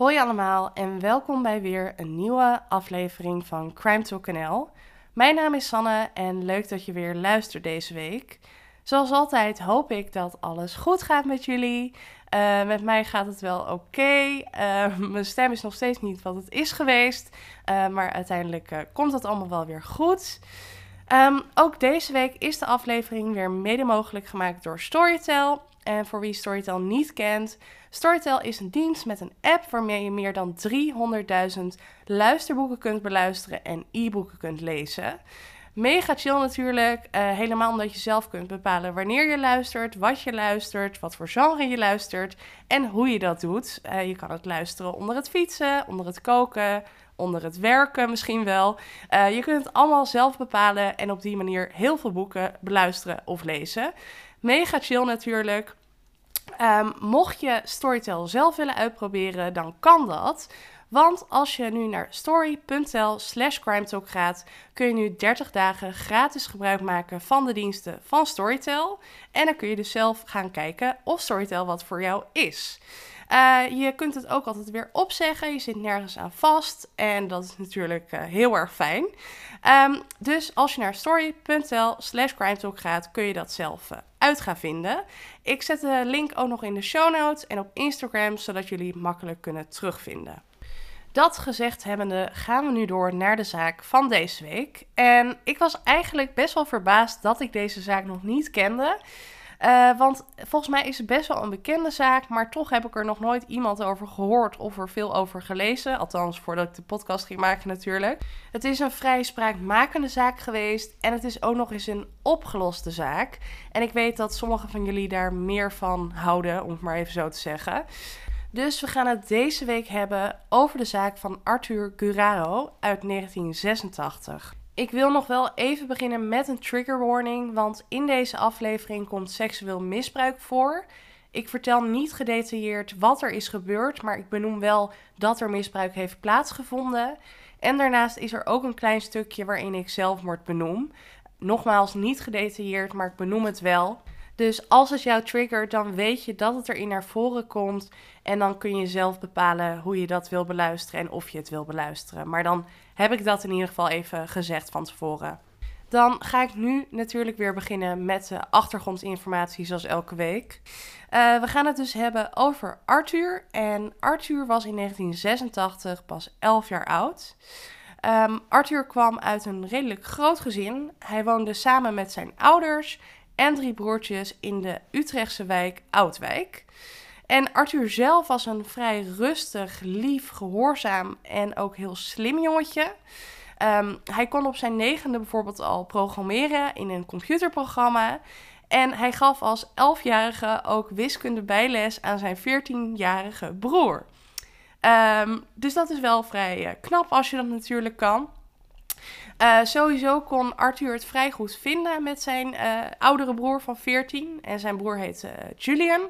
Hoi allemaal en welkom bij weer een nieuwe aflevering van Crime Talk NL. Mijn naam is Sanne en leuk dat je weer luistert deze week. Zoals altijd hoop ik dat alles goed gaat met jullie. Uh, met mij gaat het wel oké. Uh, mijn stem is nog steeds niet wat het is geweest. Uh, maar uiteindelijk komt het allemaal wel weer goed. Um, ook deze week is de aflevering weer mede mogelijk gemaakt door Storytel. En voor wie Storytel niet kent, Storytel is een dienst met een app waarmee je meer dan 300.000 luisterboeken kunt beluisteren en e-boeken kunt lezen. Mega chill natuurlijk, uh, helemaal omdat je zelf kunt bepalen wanneer je luistert, wat je luistert, wat voor genre je luistert en hoe je dat doet. Uh, je kan het luisteren onder het fietsen, onder het koken, onder het werken misschien wel. Uh, je kunt het allemaal zelf bepalen en op die manier heel veel boeken beluisteren of lezen. Mega chill natuurlijk. Um, mocht je Storytel zelf willen uitproberen, dan kan dat. Want als je nu naar story.tel slash crimetalk gaat, kun je nu 30 dagen gratis gebruik maken van de diensten van Storytel. En dan kun je dus zelf gaan kijken of Storytel wat voor jou is. Uh, je kunt het ook altijd weer opzeggen. Je zit nergens aan vast. En dat is natuurlijk uh, heel erg fijn. Um, dus als je naar story.tel slash crimetalk gaat, kun je dat zelf uh, uit gaan vinden. Ik zet de link ook nog in de show notes en op Instagram, zodat jullie het makkelijk kunnen terugvinden. Dat gezegd hebbende gaan we nu door naar de zaak van deze week. En ik was eigenlijk best wel verbaasd dat ik deze zaak nog niet kende. Uh, want volgens mij is het best wel een bekende zaak, maar toch heb ik er nog nooit iemand over gehoord of er veel over gelezen. Althans, voordat ik de podcast ging maken natuurlijk. Het is een vrij spraakmakende zaak geweest en het is ook nog eens een opgeloste zaak. En ik weet dat sommigen van jullie daar meer van houden, om het maar even zo te zeggen. Dus we gaan het deze week hebben over de zaak van Arthur Guraro uit 1986. Ik wil nog wel even beginnen met een trigger warning, want in deze aflevering komt seksueel misbruik voor. Ik vertel niet gedetailleerd wat er is gebeurd, maar ik benoem wel dat er misbruik heeft plaatsgevonden. En daarnaast is er ook een klein stukje waarin ik zelfmoord benoem. Nogmaals, niet gedetailleerd, maar ik benoem het wel. Dus als het jou triggert, dan weet je dat het erin naar voren komt. En dan kun je zelf bepalen hoe je dat wil beluisteren en of je het wil beluisteren. Maar dan heb ik dat in ieder geval even gezegd van tevoren. Dan ga ik nu natuurlijk weer beginnen met de achtergrondinformatie, zoals elke week. Uh, we gaan het dus hebben over Arthur. En Arthur was in 1986 pas 11 jaar oud. Um, Arthur kwam uit een redelijk groot gezin. Hij woonde samen met zijn ouders en drie broertjes in de Utrechtse wijk Oudwijk. En Arthur zelf was een vrij rustig, lief, gehoorzaam en ook heel slim jongetje. Um, hij kon op zijn negende bijvoorbeeld al programmeren in een computerprogramma. En hij gaf als elfjarige ook wiskunde bijles aan zijn 14-jarige broer. Um, dus dat is wel vrij uh, knap als je dat natuurlijk kan. Uh, sowieso kon Arthur het vrij goed vinden met zijn uh, oudere broer van 14. En zijn broer heet Julian.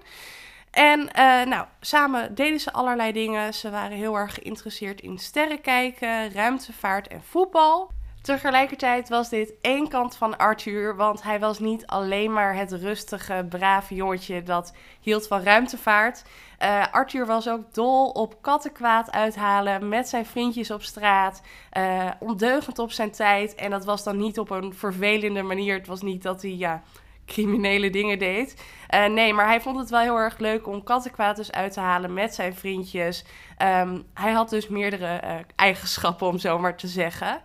En nou, samen deden ze allerlei dingen. Ze waren heel erg geïnteresseerd in sterrenkijken, ruimtevaart en voetbal. Tegelijkertijd was dit één kant van Arthur, want hij was niet alleen maar het rustige, brave jongetje dat hield van ruimtevaart. Uh, Arthur was ook dol op kattenkwaad uithalen met zijn vriendjes op straat. Uh, ondeugend op zijn tijd. En dat was dan niet op een vervelende manier. Het was niet dat hij ja, criminele dingen deed. Uh, nee, maar hij vond het wel heel erg leuk om kattenkwaad dus uit te halen met zijn vriendjes. Um, hij had dus meerdere eigenschappen, om zo maar te zeggen.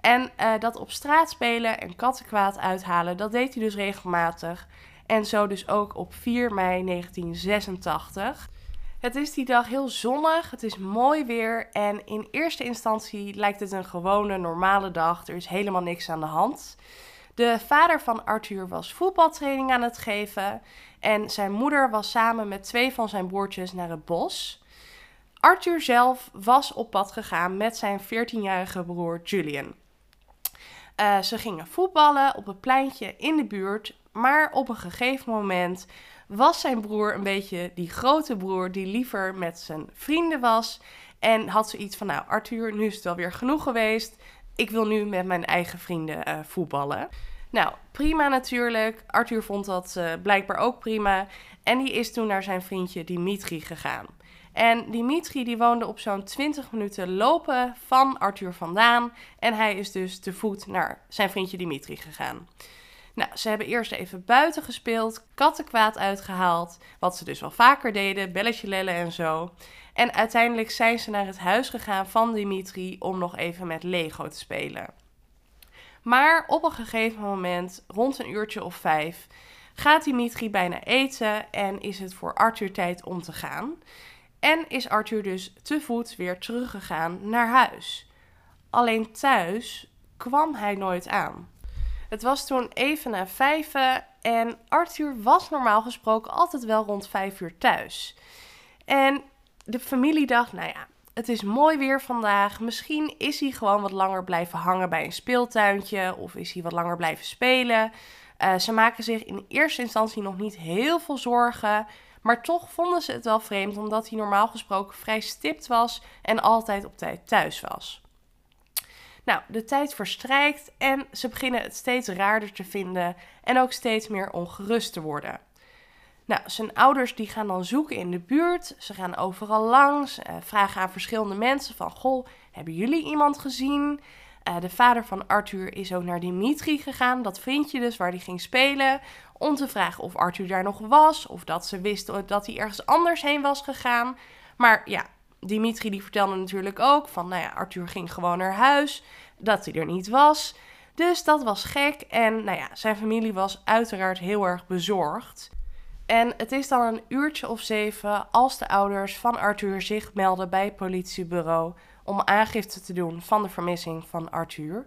En uh, dat op straat spelen en kattenkwaad uithalen, dat deed hij dus regelmatig. En zo dus ook op 4 mei 1986. Het is die dag heel zonnig, het is mooi weer en in eerste instantie lijkt het een gewone, normale dag. Er is helemaal niks aan de hand. De vader van Arthur was voetbaltraining aan het geven en zijn moeder was samen met twee van zijn broertjes naar het bos. Arthur zelf was op pad gegaan met zijn 14-jarige broer Julian. Uh, ze gingen voetballen op een pleintje in de buurt. Maar op een gegeven moment was zijn broer een beetje die grote broer die liever met zijn vrienden was. En had zoiets van: Nou, Arthur, nu is het wel weer genoeg geweest. Ik wil nu met mijn eigen vrienden uh, voetballen. Nou, prima natuurlijk. Arthur vond dat uh, blijkbaar ook prima. En die is toen naar zijn vriendje Dimitri gegaan. En Dimitri die woonde op zo'n 20 minuten lopen van Arthur vandaan. En hij is dus te voet naar zijn vriendje Dimitri gegaan. Nou, ze hebben eerst even buiten gespeeld, kattenkwaad uitgehaald. Wat ze dus wel vaker deden, belletje lellen en zo. En uiteindelijk zijn ze naar het huis gegaan van Dimitri om nog even met Lego te spelen. Maar op een gegeven moment, rond een uurtje of vijf, gaat Dimitri bijna eten en is het voor Arthur tijd om te gaan. En is Arthur dus te voet weer teruggegaan naar huis. Alleen thuis kwam hij nooit aan. Het was toen even na vijven en Arthur was normaal gesproken altijd wel rond vijf uur thuis. En de familie dacht, nou ja, het is mooi weer vandaag. Misschien is hij gewoon wat langer blijven hangen bij een speeltuintje of is hij wat langer blijven spelen. Uh, ze maken zich in eerste instantie nog niet heel veel zorgen. Maar toch vonden ze het wel vreemd, omdat hij normaal gesproken vrij stipt was en altijd op tijd thuis was. Nou, de tijd verstrijkt en ze beginnen het steeds raarder te vinden en ook steeds meer ongerust te worden. Nou, zijn ouders die gaan dan zoeken in de buurt. Ze gaan overal langs, eh, vragen aan verschillende mensen van... Goh, hebben jullie iemand gezien? Uh, de vader van Arthur is ook naar Dimitri gegaan, dat vriendje dus waar hij ging spelen... om te vragen of Arthur daar nog was... of dat ze wisten dat hij ergens anders heen was gegaan. Maar ja, Dimitri die vertelde natuurlijk ook van... nou ja, Arthur ging gewoon naar huis, dat hij er niet was... Dus dat was gek en nou ja, zijn familie was uiteraard heel erg bezorgd. En het is dan een uurtje of zeven als de ouders van Arthur zich melden bij het politiebureau om aangifte te doen van de vermissing van Arthur.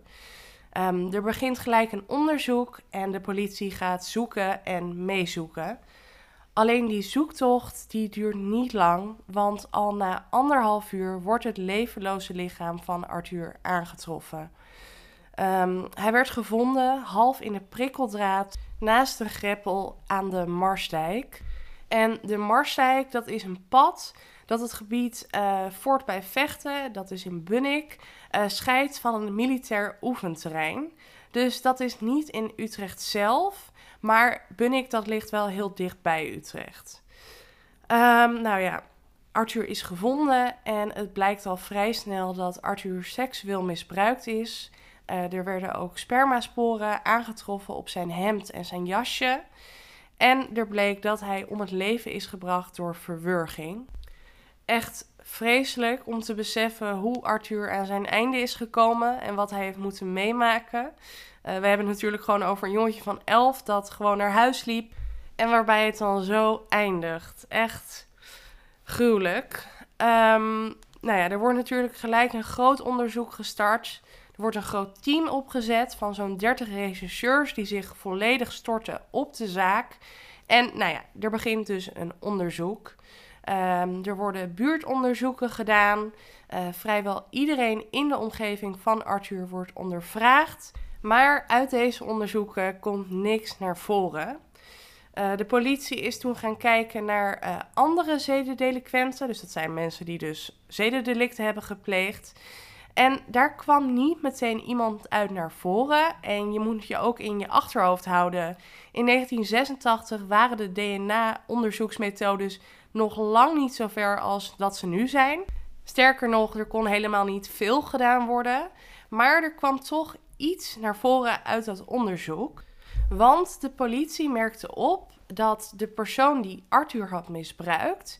Um, er begint gelijk een onderzoek en de politie gaat zoeken en meezoeken. Alleen die zoektocht die duurt niet lang, want al na anderhalf uur wordt het levenloze lichaam van Arthur aangetroffen. Um, hij werd gevonden half in de prikkeldraad naast een greppel aan de Marsdijk. En de Marsdijk, dat is een pad dat het gebied uh, Voort bij Vechten, dat is in Bunnik, uh, scheidt van een militair oefenterrein. Dus dat is niet in Utrecht zelf, maar Bunnik dat ligt wel heel dicht bij Utrecht. Um, nou ja, Arthur is gevonden en het blijkt al vrij snel dat Arthur seksueel misbruikt is. Uh, er werden ook spermasporen aangetroffen op zijn hemd en zijn jasje. En er bleek dat hij om het leven is gebracht door verwurging. Echt vreselijk om te beseffen hoe Arthur aan zijn einde is gekomen en wat hij heeft moeten meemaken. Uh, we hebben het natuurlijk gewoon over een jongetje van elf dat gewoon naar huis liep en waarbij het dan zo eindigt. Echt gruwelijk. Um, nou ja, er wordt natuurlijk gelijk een groot onderzoek gestart. Er wordt een groot team opgezet van zo'n 30 rechercheurs die zich volledig storten op de zaak. En nou ja, er begint dus een onderzoek. Um, er worden buurtonderzoeken gedaan. Uh, vrijwel iedereen in de omgeving van Arthur wordt ondervraagd. Maar uit deze onderzoeken komt niks naar voren. Uh, de politie is toen gaan kijken naar uh, andere zedendelinquenten. Dus dat zijn mensen die dus zedendelicten hebben gepleegd. En daar kwam niet meteen iemand uit naar voren. En je moet je ook in je achterhoofd houden. In 1986 waren de DNA-onderzoeksmethodes nog lang niet zo ver als dat ze nu zijn. Sterker nog, er kon helemaal niet veel gedaan worden. Maar er kwam toch iets naar voren uit dat onderzoek. Want de politie merkte op dat de persoon die Arthur had misbruikt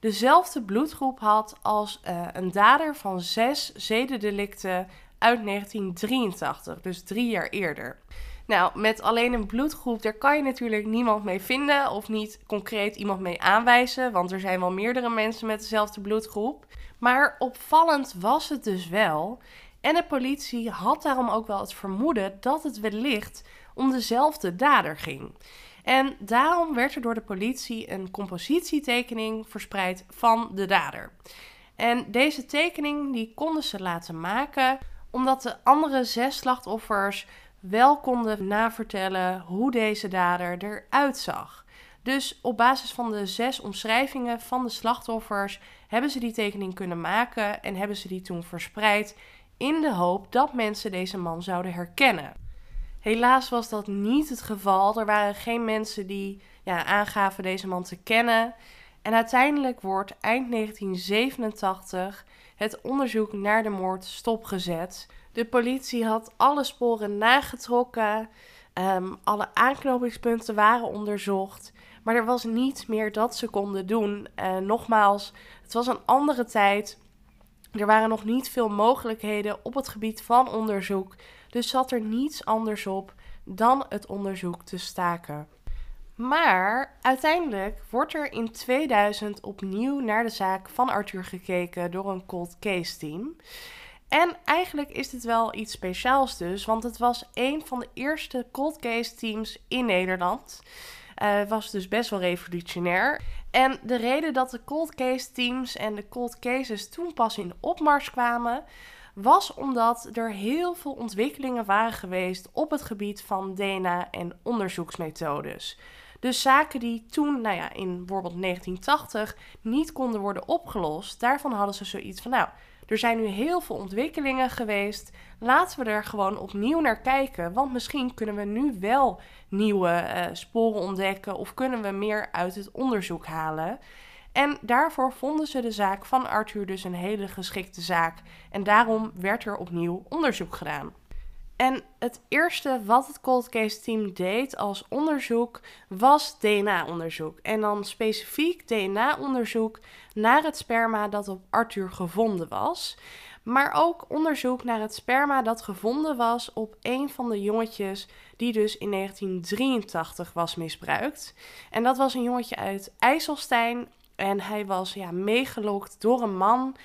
dezelfde bloedgroep had als uh, een dader van zes zedendelicten uit 1983, dus drie jaar eerder. Nou, met alleen een bloedgroep, daar kan je natuurlijk niemand mee vinden of niet concreet iemand mee aanwijzen, want er zijn wel meerdere mensen met dezelfde bloedgroep. Maar opvallend was het dus wel. En de politie had daarom ook wel het vermoeden dat het wellicht om dezelfde dader ging. En daarom werd er door de politie een compositietekening verspreid van de dader. En deze tekening die konden ze laten maken omdat de andere zes slachtoffers wel konden navertellen hoe deze dader eruit zag. Dus op basis van de zes omschrijvingen van de slachtoffers hebben ze die tekening kunnen maken en hebben ze die toen verspreid in de hoop dat mensen deze man zouden herkennen. Helaas was dat niet het geval. Er waren geen mensen die ja, aangaven deze man te kennen. En uiteindelijk wordt eind 1987 het onderzoek naar de moord stopgezet. De politie had alle sporen nagetrokken, um, alle aanknopingspunten waren onderzocht. Maar er was niets meer dat ze konden doen. Uh, nogmaals, het was een andere tijd. Er waren nog niet veel mogelijkheden op het gebied van onderzoek. Dus zat er niets anders op dan het onderzoek te staken. Maar uiteindelijk wordt er in 2000 opnieuw naar de zaak van Arthur gekeken door een cold case team. En eigenlijk is dit wel iets speciaals dus, want het was een van de eerste cold case teams in Nederland. Uh, was dus best wel revolutionair. En de reden dat de cold case teams en de cold cases toen pas in opmars kwamen, was omdat er heel veel ontwikkelingen waren geweest op het gebied van DNA en onderzoeksmethodes. Dus zaken die toen, nou ja, in bijvoorbeeld 1980 niet konden worden opgelost, daarvan hadden ze zoiets van, nou, er zijn nu heel veel ontwikkelingen geweest. Laten we er gewoon opnieuw naar kijken. Want misschien kunnen we nu wel nieuwe uh, sporen ontdekken of kunnen we meer uit het onderzoek halen. En daarvoor vonden ze de zaak van Arthur dus een hele geschikte zaak. En daarom werd er opnieuw onderzoek gedaan. En het eerste wat het cold case team deed als onderzoek was DNA-onderzoek. En dan specifiek DNA-onderzoek naar het sperma dat op Arthur gevonden was. Maar ook onderzoek naar het sperma dat gevonden was op een van de jongetjes die dus in 1983 was misbruikt. En dat was een jongetje uit IJsselstein. En hij was ja, meegelokt door een man.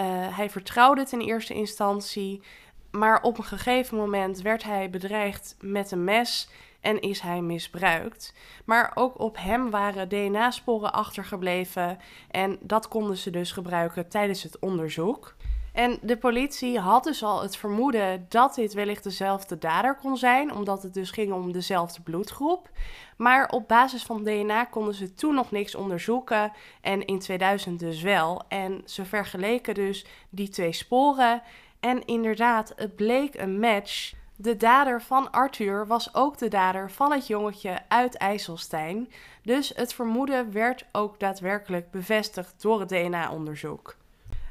Uh, hij vertrouwde het in eerste instantie. Maar op een gegeven moment werd hij bedreigd met een mes en is hij misbruikt. Maar ook op hem waren DNA-sporen achtergebleven en dat konden ze dus gebruiken tijdens het onderzoek. En de politie had dus al het vermoeden dat dit wellicht dezelfde dader kon zijn, omdat het dus ging om dezelfde bloedgroep. Maar op basis van DNA konden ze toen nog niks onderzoeken en in 2000 dus wel. En ze vergeleken dus die twee sporen en inderdaad, het bleek een match. De dader van Arthur was ook de dader van het jongetje uit IJsselstein. Dus het vermoeden werd ook daadwerkelijk bevestigd door het DNA-onderzoek.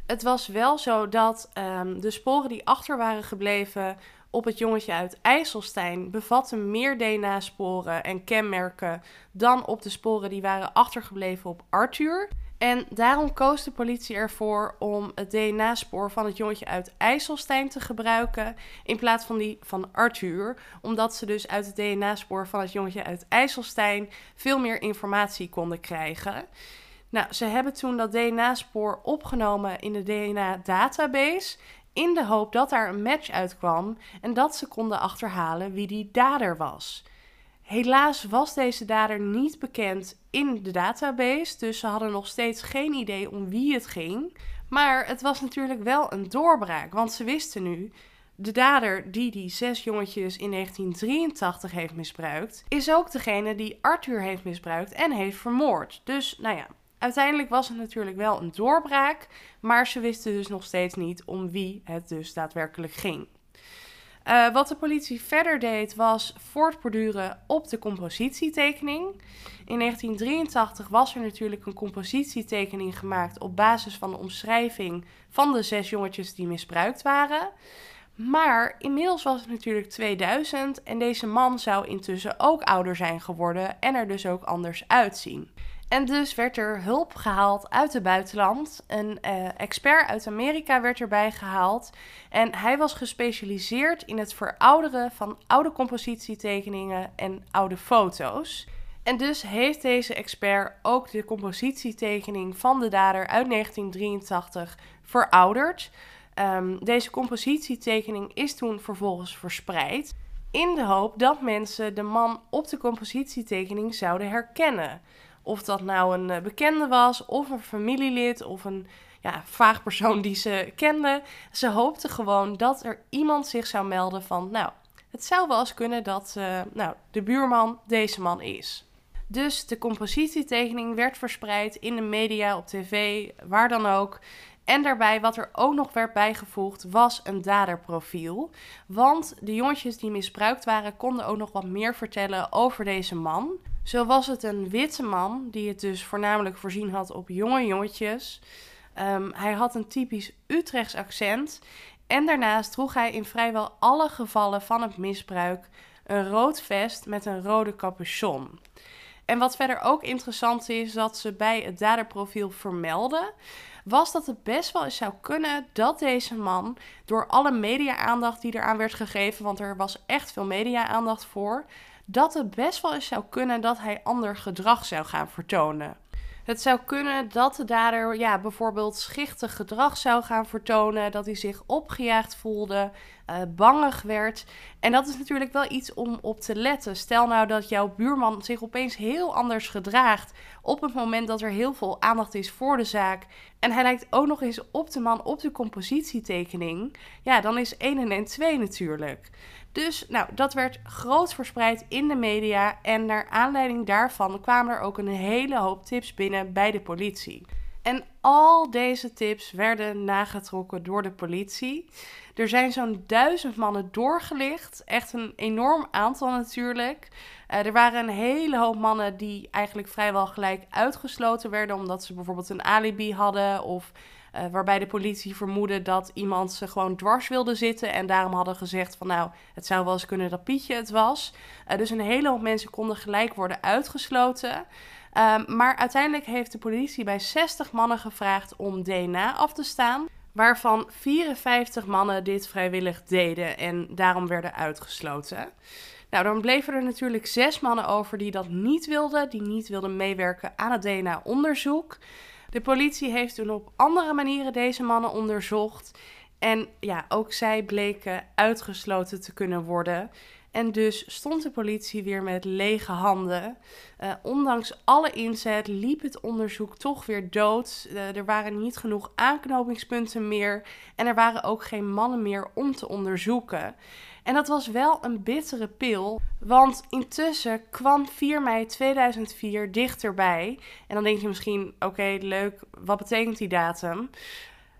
Het was wel zo dat um, de sporen die achter waren gebleven op het jongetje uit IJsselstein bevatten meer DNA-sporen en kenmerken dan op de sporen die waren achtergebleven op Arthur. En daarom koos de politie ervoor om het DNA-spoor van het jongetje uit IJsselstein te gebruiken in plaats van die van Arthur, omdat ze dus uit het DNA-spoor van het jongetje uit IJsselstein veel meer informatie konden krijgen. Nou, ze hebben toen dat DNA-spoor opgenomen in de DNA-database in de hoop dat daar een match uitkwam en dat ze konden achterhalen wie die dader was. Helaas was deze dader niet bekend in de database, dus ze hadden nog steeds geen idee om wie het ging. Maar het was natuurlijk wel een doorbraak, want ze wisten nu de dader die die zes jongetjes in 1983 heeft misbruikt, is ook degene die Arthur heeft misbruikt en heeft vermoord. Dus nou ja, uiteindelijk was het natuurlijk wel een doorbraak, maar ze wisten dus nog steeds niet om wie het dus daadwerkelijk ging. Uh, wat de politie verder deed was voortborduren op de compositietekening. In 1983 was er natuurlijk een compositietekening gemaakt op basis van de omschrijving van de zes jongetjes die misbruikt waren. Maar inmiddels was het natuurlijk 2000 en deze man zou intussen ook ouder zijn geworden en er dus ook anders uitzien. En dus werd er hulp gehaald uit het buitenland. Een uh, expert uit Amerika werd erbij gehaald. En hij was gespecialiseerd in het verouderen van oude compositietekeningen en oude foto's. En dus heeft deze expert ook de compositietekening van de dader uit 1983 verouderd. Um, deze compositietekening is toen vervolgens verspreid. In de hoop dat mensen de man op de compositietekening zouden herkennen. Of dat nou een eh, bekende was, of een familielid, of een ja, vaag persoon die ze kende. Ze hoopte gewoon dat er iemand zich zou melden van, nou, het zou wel eens kunnen dat uh, nou, de buurman deze man is. Dus de compositietekening werd verspreid in de media, op tv, waar dan ook. En daarbij, wat er ook nog werd bijgevoegd, was een daderprofiel. Want de jongetjes die misbruikt waren, konden ook nog wat meer vertellen over deze man. Zo was het een witte man die het dus voornamelijk voorzien had op jonge jongetjes. Ehm, hij had een typisch Utrechts accent en daarnaast droeg hij in vrijwel alle gevallen van het misbruik een rood vest met een rode capuchon. En wat verder ook interessant is, dat ze bij het daderprofiel vermelden, was dat het best wel eens zou kunnen dat deze man door alle media-aandacht die eraan werd gegeven, want er was echt veel media-aandacht voor, dat het best wel eens zou kunnen dat hij ander gedrag zou gaan vertonen. Het zou kunnen dat de dader ja, bijvoorbeeld schichtig gedrag zou gaan vertonen, dat hij zich opgejaagd voelde, uh, bangig werd. En dat is natuurlijk wel iets om op te letten. Stel nou dat jouw buurman zich opeens heel anders gedraagt op het moment dat er heel veel aandacht is voor de zaak. En hij lijkt ook nog eens op de man op de compositietekening. Ja, dan is 1 en 2 natuurlijk. Dus nou, dat werd groot verspreid in de media en naar aanleiding daarvan kwamen er ook een hele hoop tips binnen bij de politie. En al deze tips werden nagetrokken door de politie. Er zijn zo'n duizend mannen doorgelicht. Echt een enorm aantal natuurlijk. Uh, er waren een hele hoop mannen die eigenlijk vrijwel gelijk uitgesloten werden. Omdat ze bijvoorbeeld een alibi hadden. Of uh, waarbij de politie vermoedde dat iemand ze gewoon dwars wilde zitten. En daarom hadden gezegd van nou, het zou wel eens kunnen dat Pietje het was. Uh, dus een hele hoop mensen konden gelijk worden uitgesloten. Um, maar uiteindelijk heeft de politie bij 60 mannen gevraagd om DNA af te staan. Waarvan 54 mannen dit vrijwillig deden en daarom werden uitgesloten. Nou, dan bleven er natuurlijk zes mannen over die dat niet wilden, die niet wilden meewerken aan het DNA-onderzoek. De politie heeft toen op andere manieren deze mannen onderzocht. En ja, ook zij bleken uitgesloten te kunnen worden. En dus stond de politie weer met lege handen. Uh, ondanks alle inzet liep het onderzoek toch weer dood. Uh, er waren niet genoeg aanknopingspunten meer. En er waren ook geen mannen meer om te onderzoeken. En dat was wel een bittere pil, want intussen kwam 4 mei 2004 dichterbij. En dan denk je misschien: oké, leuk, wat betekent die datum?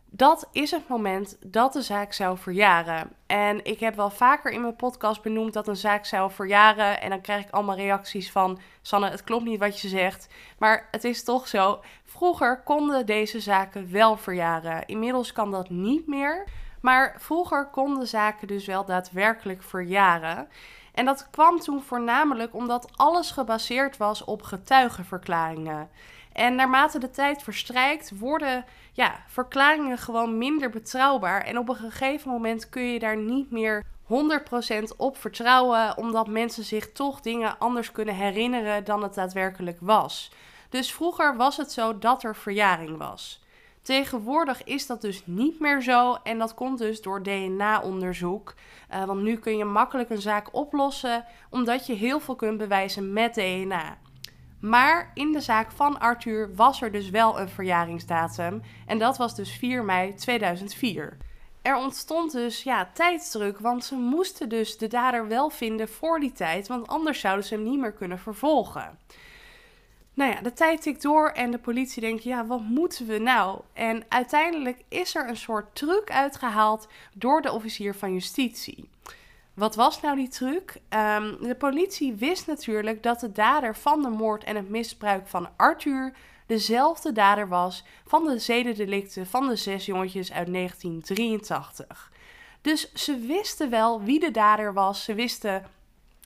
Dat is het moment dat de zaak zou verjaren. En ik heb wel vaker in mijn podcast benoemd dat een zaak zou verjaren. En dan krijg ik allemaal reacties van: Sanne, het klopt niet wat je zegt. Maar het is toch zo. Vroeger konden deze zaken wel verjaren. Inmiddels kan dat niet meer. Maar vroeger konden zaken dus wel daadwerkelijk verjaren. En dat kwam toen voornamelijk omdat alles gebaseerd was op getuigenverklaringen. En naarmate de tijd verstrijkt, worden ja, verklaringen gewoon minder betrouwbaar. En op een gegeven moment kun je daar niet meer 100% op vertrouwen, omdat mensen zich toch dingen anders kunnen herinneren dan het daadwerkelijk was. Dus vroeger was het zo dat er verjaring was. Tegenwoordig is dat dus niet meer zo en dat komt dus door DNA-onderzoek. Uh, want nu kun je makkelijk een zaak oplossen omdat je heel veel kunt bewijzen met DNA. Maar in de zaak van Arthur was er dus wel een verjaringsdatum en dat was dus 4 mei 2004. Er ontstond dus ja, tijdsdruk, want ze moesten dus de dader wel vinden voor die tijd, want anders zouden ze hem niet meer kunnen vervolgen. Nou ja, de tijd tikt door en de politie denkt, ja, wat moeten we nou? En uiteindelijk is er een soort truc uitgehaald door de officier van justitie. Wat was nou die truc? Um, de politie wist natuurlijk dat de dader van de moord en het misbruik van Arthur dezelfde dader was van de zedendelicten van de zes jongetjes uit 1983. Dus ze wisten wel wie de dader was, ze wisten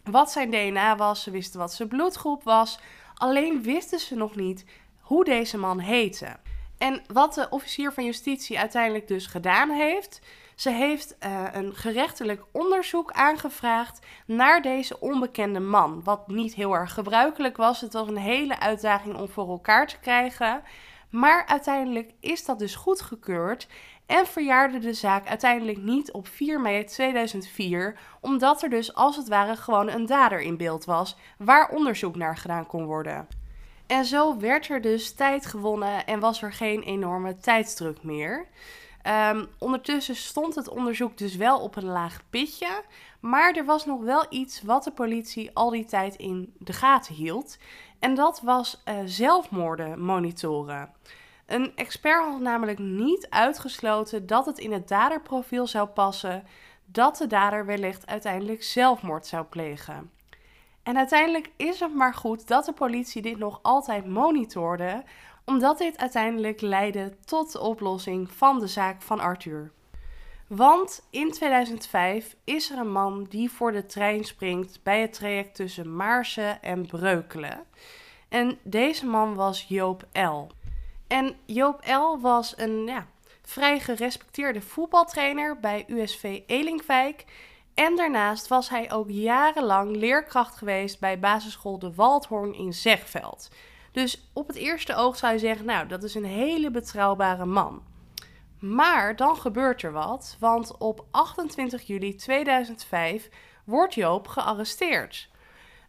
wat zijn DNA was, ze wisten wat zijn bloedgroep was, Alleen wisten ze nog niet hoe deze man heette. En wat de officier van justitie uiteindelijk dus gedaan heeft. Ze heeft uh, een gerechtelijk onderzoek aangevraagd naar deze onbekende man. Wat niet heel erg gebruikelijk was. Het was een hele uitdaging om voor elkaar te krijgen. Maar uiteindelijk is dat dus goedgekeurd en verjaarde de zaak uiteindelijk niet op 4 mei 2004, omdat er dus als het ware gewoon een dader in beeld was waar onderzoek naar gedaan kon worden. En zo werd er dus tijd gewonnen en was er geen enorme tijdsdruk meer. Um, ondertussen stond het onderzoek dus wel op een laag pitje, maar er was nog wel iets wat de politie al die tijd in de gaten hield. En dat was uh, zelfmoorden monitoren. Een expert had namelijk niet uitgesloten dat het in het daderprofiel zou passen dat de dader wellicht uiteindelijk zelfmoord zou plegen. En uiteindelijk is het maar goed dat de politie dit nog altijd monitorde, omdat dit uiteindelijk leidde tot de oplossing van de zaak van Arthur. Want in 2005 is er een man die voor de trein springt bij het traject tussen Maarsen en Breukelen. En deze man was Joop L. En Joop L was een ja, vrij gerespecteerde voetbaltrainer bij USV Elinkwijk. En daarnaast was hij ook jarenlang leerkracht geweest bij basisschool De Waldhoorn in Zegveld. Dus op het eerste oog zou je zeggen, nou, dat is een hele betrouwbare man. Maar dan gebeurt er wat, want op 28 juli 2005 wordt Joop gearresteerd.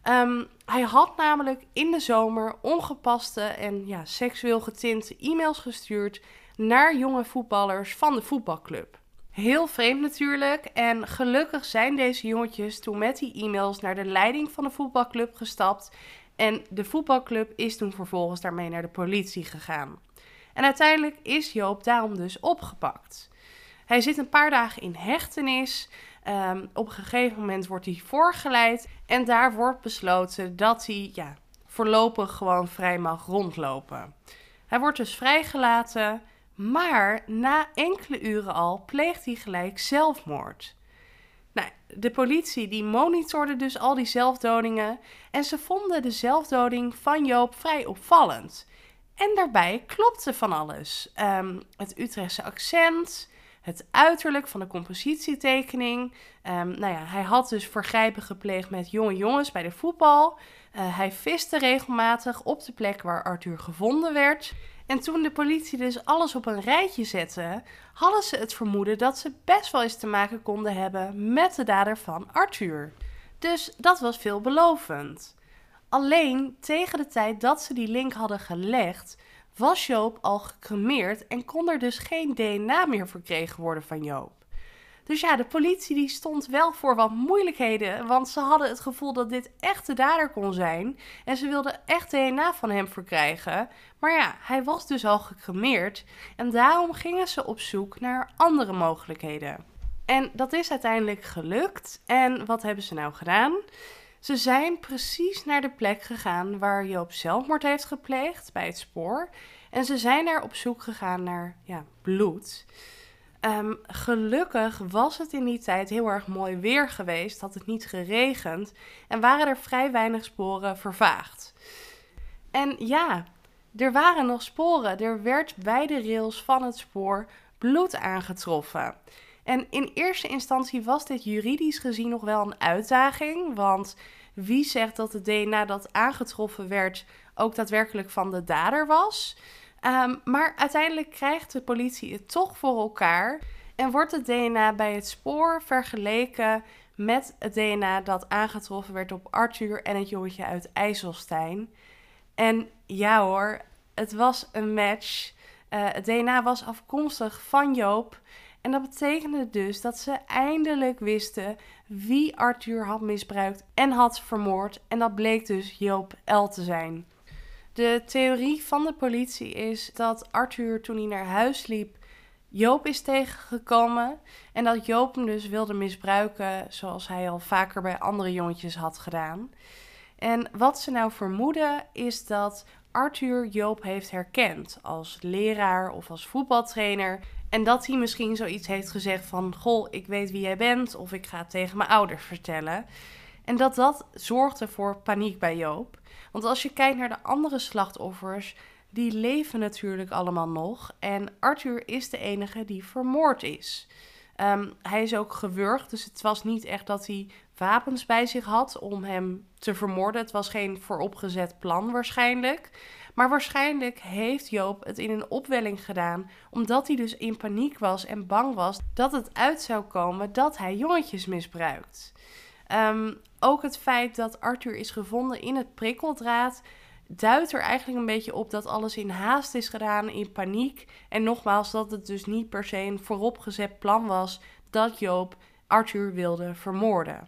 Ehm, hij had namelijk in de zomer ongepaste en ja, seksueel getinte e-mails gestuurd naar jonge voetballers van de voetbalclub. Heel vreemd natuurlijk. En gelukkig zijn deze jongetjes toen met die e-mails naar de leiding van de voetbalclub gestapt. En de voetbalclub is toen vervolgens daarmee naar de politie gegaan. En uiteindelijk is Joop daarom dus opgepakt. Hij zit een paar dagen in hechtenis. Um, op een gegeven moment wordt hij voorgeleid. En daar wordt besloten dat hij ja, voorlopig gewoon vrij mag rondlopen. Hij wordt dus vrijgelaten. Maar na enkele uren al pleegt hij gelijk zelfmoord. Nou, de politie die monitorde dus al die zelfdodingen en ze vonden de zelfdoding van Joop vrij opvallend. En daarbij klopte van alles. Um, het Utrechtse accent, het uiterlijk van de compositietekening. Um, nou ja, hij had dus vergrijpen gepleegd met jonge jongens bij de voetbal. Uh, hij viste regelmatig op de plek waar Arthur gevonden werd. En toen de politie dus alles op een rijtje zette, hadden ze het vermoeden dat ze best wel eens te maken konden hebben met de dader van Arthur. Dus dat was veelbelovend. Alleen tegen de tijd dat ze die link hadden gelegd, was Joop al gecremeerd en kon er dus geen DNA meer verkregen worden van Joop. Dus ja, de politie die stond wel voor wat moeilijkheden, want ze hadden het gevoel dat dit echt de dader kon zijn en ze wilden echt DNA van hem verkrijgen. Maar ja, hij was dus al gecremeerd en daarom gingen ze op zoek naar andere mogelijkheden. En dat is uiteindelijk gelukt. En wat hebben ze nou gedaan? Ze zijn precies naar de plek gegaan waar Joop zelfmoord heeft gepleegd, bij het spoor. En ze zijn daar op zoek gegaan naar ja, bloed. Um, gelukkig was het in die tijd heel erg mooi weer geweest, had het niet geregend en waren er vrij weinig sporen vervaagd. En ja, er waren nog sporen. Er werd bij de rails van het spoor bloed aangetroffen. En in eerste instantie was dit juridisch gezien nog wel een uitdaging, want wie zegt dat het DNA dat aangetroffen werd ook daadwerkelijk van de dader was? Um, maar uiteindelijk krijgt de politie het toch voor elkaar en wordt het DNA bij het spoor vergeleken met het DNA dat aangetroffen werd op Arthur en het jongetje uit IJsselstein. En ja hoor, het was een match. Uh, het DNA was afkomstig van Joop. En dat betekende dus dat ze eindelijk wisten wie Arthur had misbruikt en had vermoord. En dat bleek dus Joop L. te zijn. De theorie van de politie is dat Arthur toen hij naar huis liep Joop is tegengekomen en dat Joop hem dus wilde misbruiken zoals hij al vaker bij andere jongetjes had gedaan. En wat ze nou vermoeden is dat Arthur Joop heeft herkend als leraar of als voetbaltrainer. En dat hij misschien zoiets heeft gezegd van: Goh, ik weet wie jij bent, of ik ga het tegen mijn ouders vertellen. En dat dat zorgde voor paniek bij Joop. Want als je kijkt naar de andere slachtoffers, die leven natuurlijk allemaal nog. En Arthur is de enige die vermoord is. Ehm, hij is ook gewurgd, dus het was niet echt dat hij wapens bij zich had om hem te vermoorden. Het was geen vooropgezet plan waarschijnlijk. Maar waarschijnlijk heeft Joop het in een opwelling gedaan, omdat hij dus in paniek was en bang was dat het uit zou komen dat hij jongetjes misbruikt. Um, ook het feit dat Arthur is gevonden in het prikkeldraad duidt er eigenlijk een beetje op dat alles in haast is gedaan, in paniek. En nogmaals, dat het dus niet per se een vooropgezet plan was dat Joop Arthur wilde vermoorden.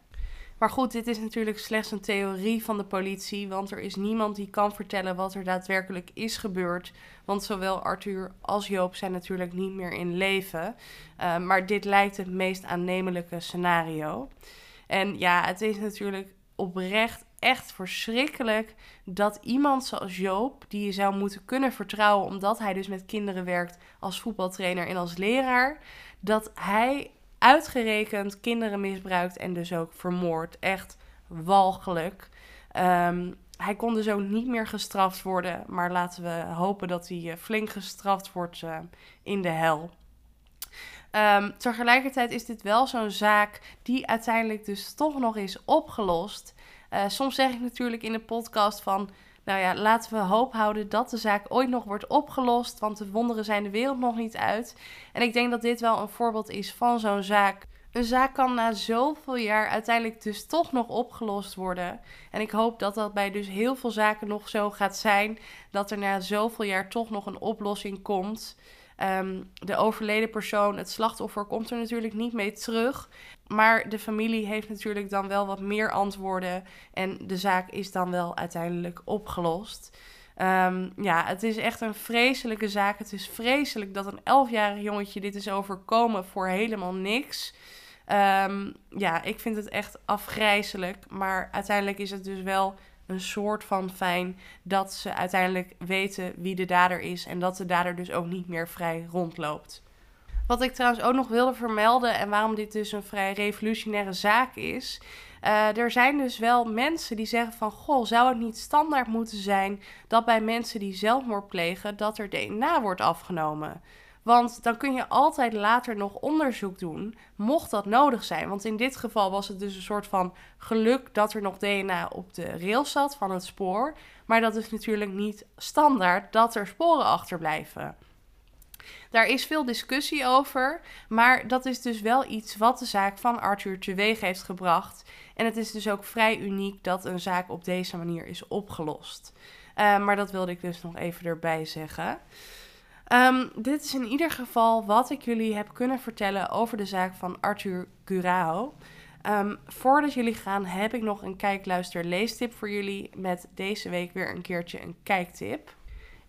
Maar goed, dit is natuurlijk slechts een theorie van de politie, want er is niemand die kan vertellen wat er daadwerkelijk is gebeurd. Want zowel Arthur als Joop zijn natuurlijk niet meer in leven. Uh, maar dit lijkt het meest aannemelijke scenario. En ja, het is natuurlijk oprecht echt verschrikkelijk dat iemand zoals Joop, die je zou moeten kunnen vertrouwen, omdat hij dus met kinderen werkt als voetbaltrainer en als leraar, dat hij uitgerekend kinderen misbruikt en dus ook vermoord. Echt walgelijk. Ehm, hij kon dus ook niet meer gestraft worden, maar laten we hopen dat hij eh, flink gestraft wordt uh, in de hel. Um, tegelijkertijd is dit wel zo'n zaak die uiteindelijk dus toch nog is opgelost. Uh, soms zeg ik natuurlijk in de podcast van, nou ja, laten we hoop houden dat de zaak ooit nog wordt opgelost, want de wonderen zijn de wereld nog niet uit. En ik denk dat dit wel een voorbeeld is van zo'n zaak. Een zaak kan na zoveel jaar uiteindelijk dus toch nog opgelost worden. En ik hoop dat dat bij dus heel veel zaken nog zo gaat zijn, dat er na zoveel jaar toch nog een oplossing komt. Ehm, de overleden persoon, het slachtoffer, komt er natuurlijk niet mee terug. Maar de familie heeft natuurlijk dan wel wat meer antwoorden. En de zaak is dan wel uiteindelijk opgelost. Um, ja, het is echt een vreselijke zaak. Het is vreselijk dat een elfjarig jongetje dit is overkomen voor helemaal niks. Um, ja, ik vind het echt afgrijzelijk. Maar uiteindelijk is het dus wel een soort van fijn dat ze uiteindelijk weten wie de dader is en dat de dader dus ook niet meer vrij rondloopt. Wat ik trouwens ook nog wilde vermelden en waarom dit dus een vrij revolutionaire zaak is. Uh, er zijn dus wel mensen die zeggen van goh, zou het niet standaard moeten zijn dat bij mensen die zelfmoord plegen dat er DNA wordt afgenomen? Want dan kun je altijd later nog onderzoek doen, mocht dat nodig zijn. Want in dit geval was het dus een soort van geluk dat er nog DNA op de rails zat van het spoor. Maar dat is natuurlijk niet standaard dat er sporen achterblijven. Daar is veel discussie over, maar dat is dus wel iets wat de zaak van Arthur teweeg heeft gebracht. En het is dus ook vrij uniek dat een zaak op deze manier is opgelost. Uh, maar dat wilde ik dus nog even erbij zeggen. Um, dit is in ieder geval wat ik jullie heb kunnen vertellen over de zaak van Arthur Curao. Um, voordat jullie gaan, heb ik nog een kijkluister-leestip voor jullie. Met deze week weer een keertje een kijktip.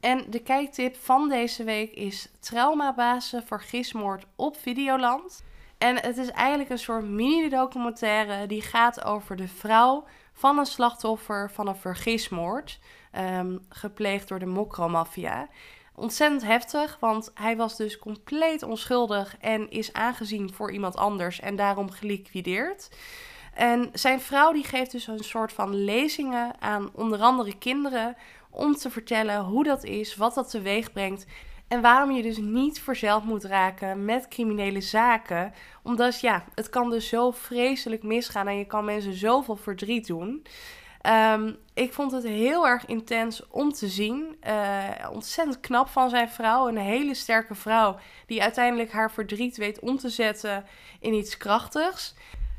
En de kijktip van deze week is Traumabazen voor gismoord op Videoland. En het is eigenlijk een soort mini-documentaire die gaat over de vrouw van een slachtoffer van een vergismoord. Um, gepleegd door de Mokro-maffia. Ontzettend heftig, want hij was dus compleet onschuldig en is aangezien voor iemand anders en daarom geliquideerd. En zijn vrouw die geeft dus een soort van lezingen aan onder andere kinderen om te vertellen hoe dat is, wat dat teweeg brengt en waarom je dus niet verzeld moet raken met criminele zaken. Omdat ja, het kan dus zo vreselijk misgaan en je kan mensen zoveel verdriet doen. Um, ik vond het heel erg intens om te zien. Uh, ontzettend knap van zijn vrouw. Een hele sterke vrouw die uiteindelijk haar verdriet weet om te zetten in iets krachtigs.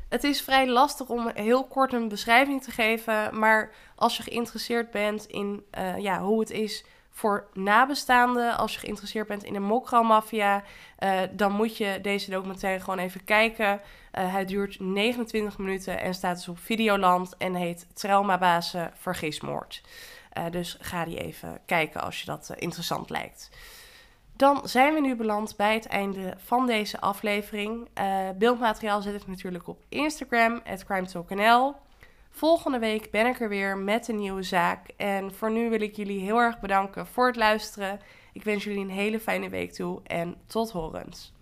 Het is vrij lastig om heel kort een beschrijving te geven. Maar als je geïnteresseerd bent in uh, ja, hoe het is voor nabestaanden, als je geïnteresseerd bent in de mokro-maffia, uh, dan moet je deze documentaire gewoon even kijken. Uh, hij duurt 29 minuten en staat dus op Videoland en heet Traumabazen Vergismoord. Uh, dus ga die even kijken als je dat interessant lijkt. Dan zijn we nu beland bij het einde van deze aflevering. beeldmateriaal zet ik natuurlijk op Instagram, crimetalknl. Volgende week ben ik er weer met een nieuwe zaak. En voor nu wil ik jullie heel erg bedanken voor het luisteren. Ik wens jullie een hele fijne week toe en tot horens.